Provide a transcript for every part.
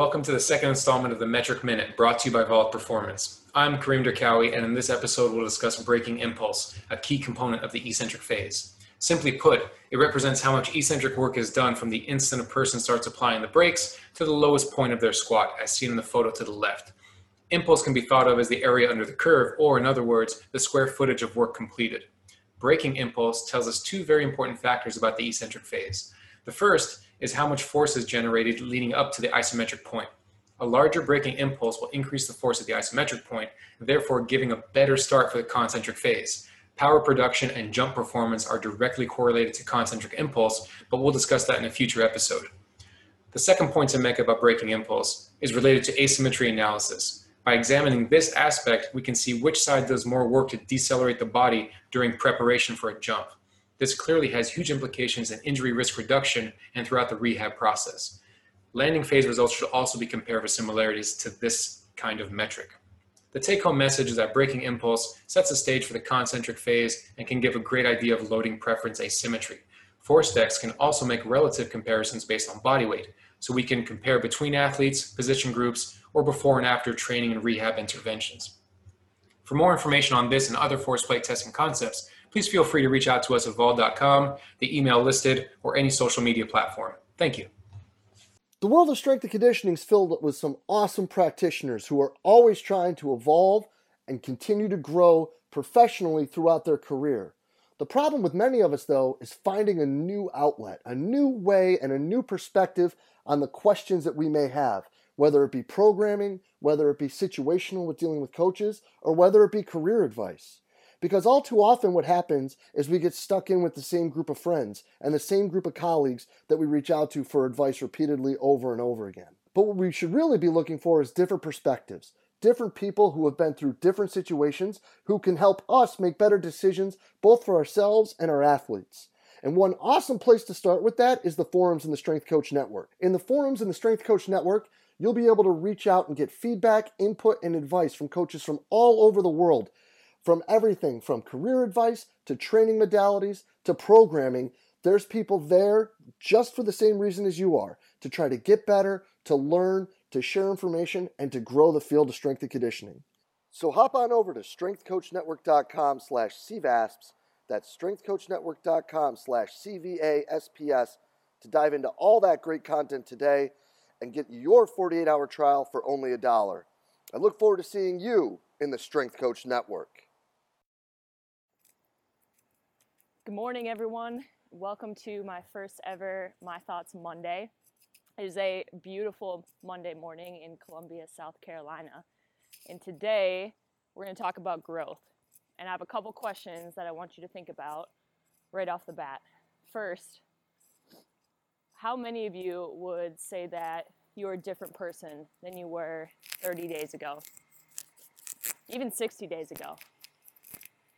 Welcome to the second installment of the Metric Minute, brought to you by VALD Performance. I'm Kareem Derkawi, and in this episode, we'll discuss braking impulse, a key component of the eccentric phase. Simply put, it represents how much eccentric work is done from the instant a person starts applying the brakes to the lowest point of their squat, as seen in the photo to the left. Impulse can be thought of as the area under the curve, or in other words, the square footage of work completed. Braking impulse tells us two very important factors about the eccentric phase. The first is how much force is generated leading up to the isometric point. A larger braking impulse will increase the force at the isometric point, therefore giving a better start for the concentric phase. Power production and jump performance are directly correlated to concentric impulse, but we'll discuss that in a future episode. The second point to make about braking impulse is related to asymmetry analysis. By examining this aspect, we can see which side does more work to decelerate the body during preparation for a jump. This clearly has huge implications in injury risk reduction and throughout the rehab process. Landing phase results should also be compared with similarities to this kind of metric. The take home message is that braking impulse sets the stage for the concentric phase and can give a great idea of loading preference asymmetry. ForceDecks can also make relative comparisons based on body weight, so we can compare between athletes, position groups, or before and after training and rehab interventions. For more information on this and other force plate testing concepts, please feel free to reach out to us at Vault.com, the email listed, or any social media platform. Thank you. The world of strength and conditioning is filled with some awesome practitioners who are always trying to evolve and continue to grow professionally throughout their career. The problem with many of us, though, is finding a new outlet, a new way, and a new perspective on the questions that we may have, whether it be programming, whether it be situational with dealing with coaches, or whether it be career advice. Because all too often, what happens is we get stuck in with the same group of friends and the same group of colleagues that we reach out to for advice repeatedly over and over again. But what we should really be looking for is different perspectives, different people who have been through different situations who can help us make better decisions both for ourselves and our athletes. And one awesome place to start with that is the forums in the Strength Coach Network. In the forums in the Strength Coach Network, you'll be able to reach out and get feedback, input, and advice from coaches from all over the world from everything from career advice to training modalities to programming. There's people there just for the same reason as you are to try to get better, to learn, to share information, and to grow the field of strength and conditioning. So hop on over to strengthcoachnetwork.com slash CVASPS. That's strengthcoachnetwork.com slash CVASPS to dive into all that great content today and get your 48 hour trial for only a dollar. I look forward to seeing you in the Strength Coach Network. Good morning, everyone. Welcome to my first ever My Thoughts Monday. It is a beautiful Monday morning in Columbia, South Carolina. And today we're going to talk about growth. And I have a couple questions that I want you to think about right off the bat. First, how many of you would say that you're a different person than you were 30 days ago? Even 60 days ago?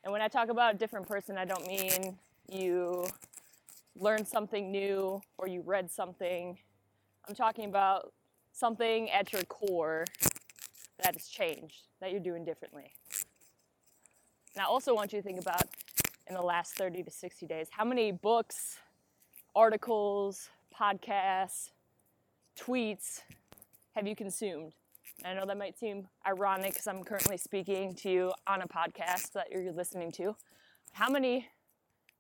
And when I talk about a different person, I don't mean you learned something new or you read something. I'm talking about something at your core that has changed, that you're doing differently. And I also want you to think about in the last 30 to 60 days how many books, articles, podcasts, tweets have you consumed? I know that might seem ironic because I'm currently speaking to you on a podcast that you're listening to. How many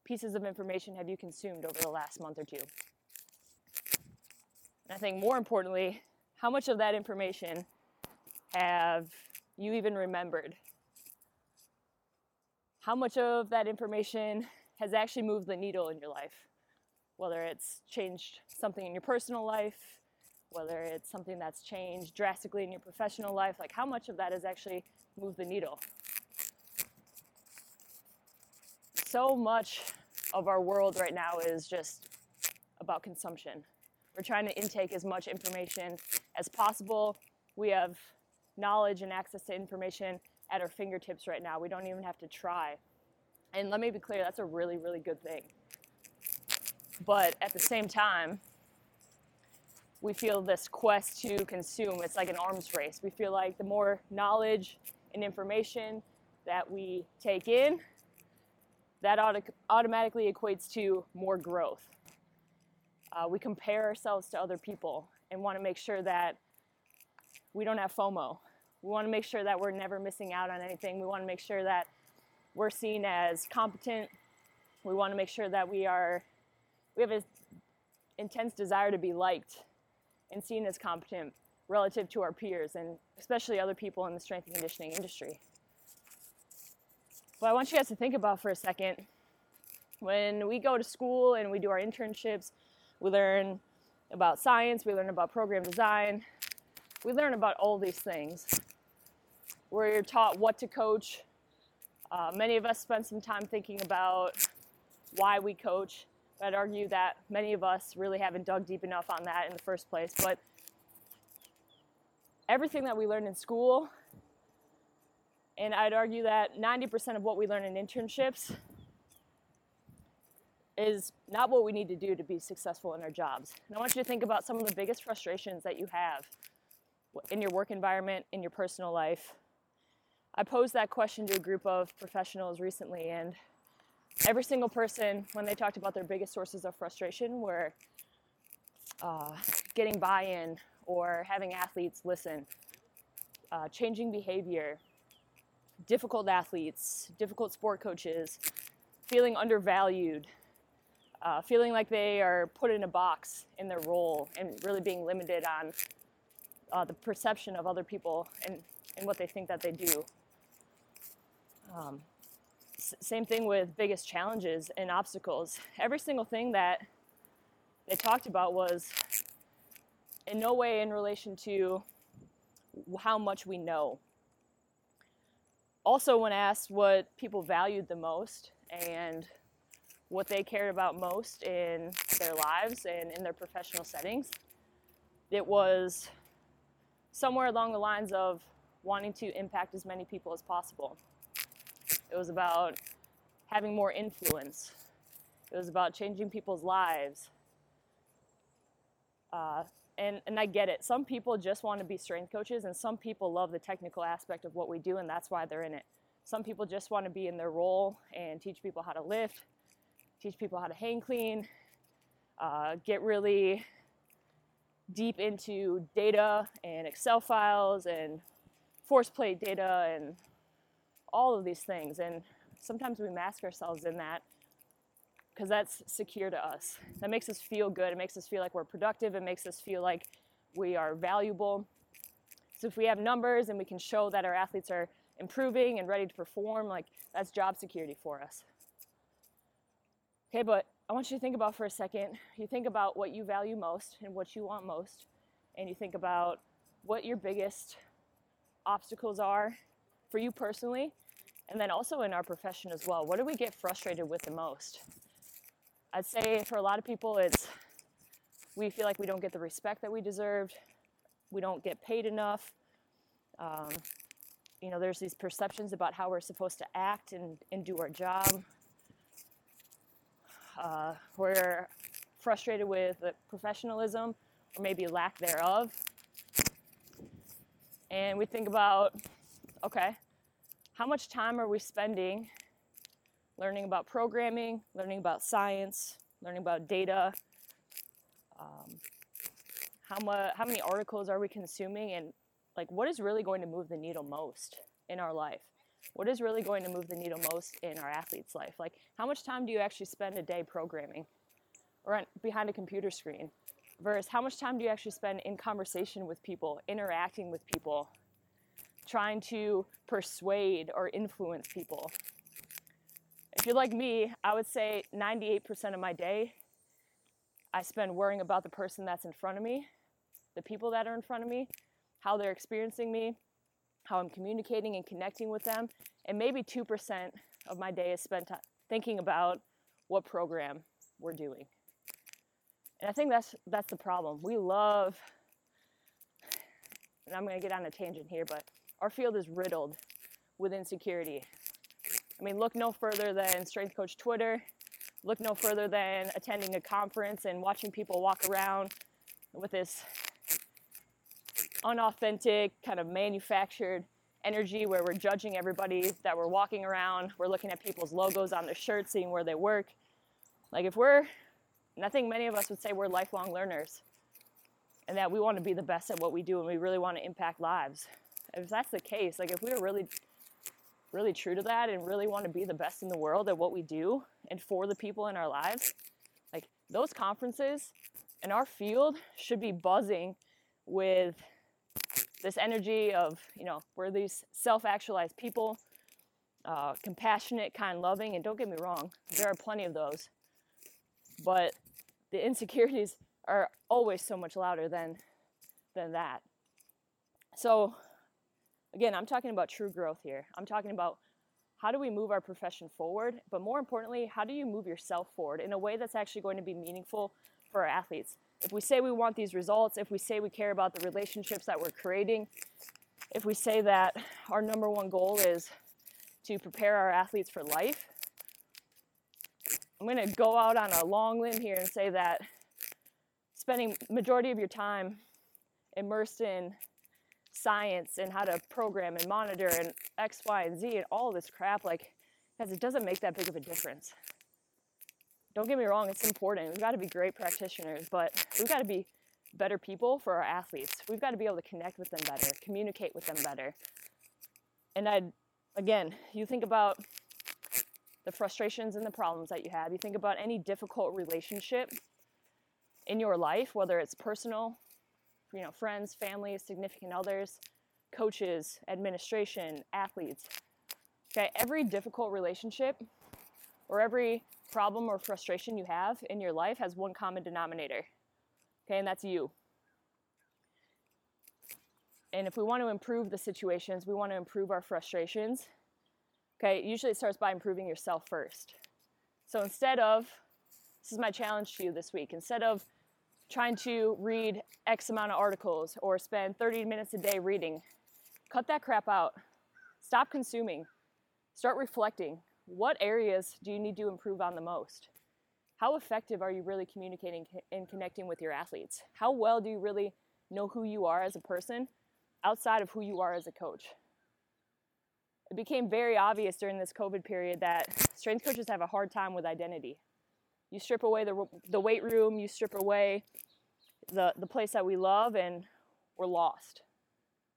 pieces of information have you consumed over the last month or two? And I think more importantly, how much of that information have you even remembered? How much of that information has actually moved the needle in your life? Whether it's changed something in your personal life, whether it's something that's changed drastically in your professional life, like how much of that has actually moved the needle? So much of our world right now is just about consumption. We're trying to intake as much information as possible. We have knowledge and access to information at our fingertips right now. We don't even have to try. And let me be clear, that's a really, really good thing. But at the same time, we feel this quest to consume. It's like an arms race. We feel like the more knowledge and information that we take in, that auto- automatically equates to more growth. Uh, we compare ourselves to other people and want to make sure that we don't have FOMO. We want to make sure that we're never missing out on anything. We want to make sure that we're seen as competent. We want to make sure that we are we have an intense desire to be liked and seen as competent relative to our peers and especially other people in the strength and conditioning industry. But I want you guys to think about for a second when we go to school and we do our internships, we learn about science, we learn about program design, we learn about all these things. We're taught what to coach. Uh, many of us spend some time thinking about why we coach. I'd argue that many of us really haven't dug deep enough on that in the first place. But everything that we learn in school, and I'd argue that 90% of what we learn in internships is not what we need to do to be successful in our jobs. And I want you to think about some of the biggest frustrations that you have in your work environment, in your personal life. I posed that question to a group of professionals recently, and every single person, when they talked about their biggest sources of frustration, were uh, getting buy in or having athletes listen, uh, changing behavior, difficult athletes, difficult sport coaches, feeling undervalued, uh, feeling like they are put in a box in their role and really being limited on uh, the perception of other people and, and what they think that they do. Um, same thing with biggest challenges and obstacles. Every single thing that they talked about was in no way in relation to how much we know. Also, when asked what people valued the most and what they cared about most in their lives and in their professional settings, it was somewhere along the lines of wanting to impact as many people as possible. It was about having more influence. It was about changing people's lives. Uh, and, and I get it. Some people just want to be strength coaches, and some people love the technical aspect of what we do, and that's why they're in it. Some people just want to be in their role and teach people how to lift, teach people how to hang clean, uh, get really deep into data and Excel files and force plate data and all of these things. And sometimes we mask ourselves in that because that's secure to us. That makes us feel good. It makes us feel like we're productive. It makes us feel like we are valuable. So if we have numbers and we can show that our athletes are improving and ready to perform, like that's job security for us. Okay, but I want you to think about for a second. You think about what you value most and what you want most, and you think about what your biggest obstacles are for you personally, and then also in our profession as well. What do we get frustrated with the most? I'd say for a lot of people, it's we feel like we don't get the respect that we deserved, we don't get paid enough. Um, you know, there's these perceptions about how we're supposed to act and, and do our job. Uh, we're frustrated with the professionalism or maybe lack thereof. And we think about okay, how much time are we spending learning about programming, learning about science, learning about data? Um, how, how many articles are we consuming? And like, what is really going to move the needle most in our life? What is really going to move the needle most in our athlete's life? Like, how much time do you actually spend a day programming or on, behind a computer screen? Versus how much time do you actually spend in conversation with people, interacting with people, trying to persuade or influence people? If you're like me, I would say 98% of my day I spend worrying about the person that's in front of me, the people that are in front of me, how they're experiencing me, how I'm communicating and connecting with them, and maybe 2% of my day is spent thinking about what program we're doing. And I think that's that's the problem. We love and I'm going to get on a tangent here, but our field is riddled with insecurity. I mean, look no further than Strength Coach Twitter. Look no further than attending a conference and watching people walk around with this unauthentic, kind of manufactured energy where we're judging everybody that we're walking around. We're looking at people's logos on their shirts, seeing where they work. Like if we're And I think many of us would say we're lifelong learners and that we want to be the best at what we do and we really want to impact lives. If that's the case, like if we are really really true to that and really want to be the best in the world at what we do and for the people in our lives, like those conferences and our field should be buzzing with this energy of, you know, we're these self actualized people, uh, compassionate, kind, loving, and don't get me wrong, there are plenty of those. But the insecurities are always so much louder than, than that. So, again, I'm talking about true growth here. I'm talking about how do we move our profession forward, but more importantly, how do you move yourself forward in a way that's actually going to be meaningful for our athletes? If we say we want these results, if we say we care about the relationships that we're creating, if we say that our number one goal is to prepare our athletes for life, I'm going to go out on a long limb here and say that spending majority of your time immersed in science and how to program and monitor and X, Y, and Z and all this crap, like, because it doesn't make that big of a difference. Don't get me wrong, it's important. We've got to be great practitioners, but we've got to be better people for our athletes. We've got to be able to connect with them better, communicate with them better. And I, again, you think about the frustrations and the problems that you have. You think about any difficult relationship in your life, whether it's personal, you know, friends, family, significant others, coaches, administration, athletes. Okay, every difficult relationship or every problem or frustration you have in your life has one common denominator. Okay, and that's you. And if we want to improve the situations, we want to improve our frustrations. Okay, usually it starts by improving yourself first. So instead of, this is my challenge to you this week, instead of trying to read X amount of articles or spend 30 minutes a day reading. Cut that crap out. Stop consuming. Start reflecting. What areas do you need to improve on the most? How effective are you really communicating and connecting with your athletes? How well do you really know who you are as a person outside of who you are as a coach? It became very obvious during this COVID period that strength coaches have a hard time with identity. You strip away the, the weight room, you strip away the, the place that we love, and we're lost.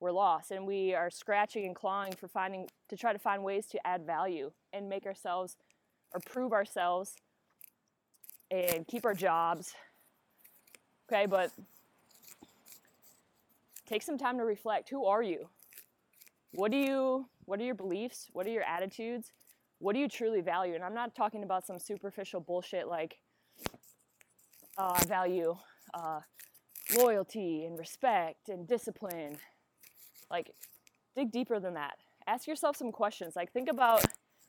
We're lost, and we are scratching and clawing for finding to try to find ways to add value and make ourselves or prove ourselves and keep our jobs. Okay, but take some time to reflect. Who are you? What do you what are your beliefs? What are your attitudes? What do you truly value? And I'm not talking about some superficial bullshit like uh, value uh, loyalty and respect and discipline. Like, dig deeper than that. Ask yourself some questions. Like, think about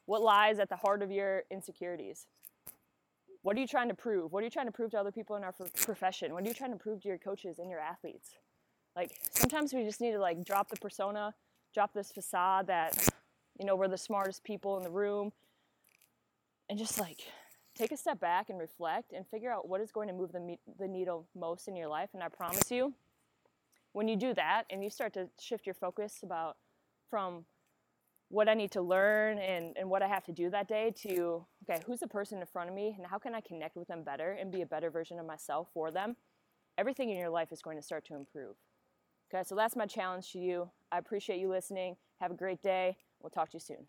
what lies at the heart of your insecurities. What are you trying to prove? What are you trying to prove to other people in our profession? What are you trying to prove to your coaches and your athletes? Like, sometimes we just need to like drop the persona, drop this facade that you know, we're the smartest people in the room. And just like take a step back and reflect and figure out what is going to move the, me- the needle most in your life. And I promise you, when you do that and you start to shift your focus about from what I need to learn and, and what I have to do that day to, okay, who's the person in front of me and how can I connect with them better and be a better version of myself for them, everything in your life is going to start to improve. Okay, so that's my challenge to you. I appreciate you listening. Have a great day. We'll talk to you soon.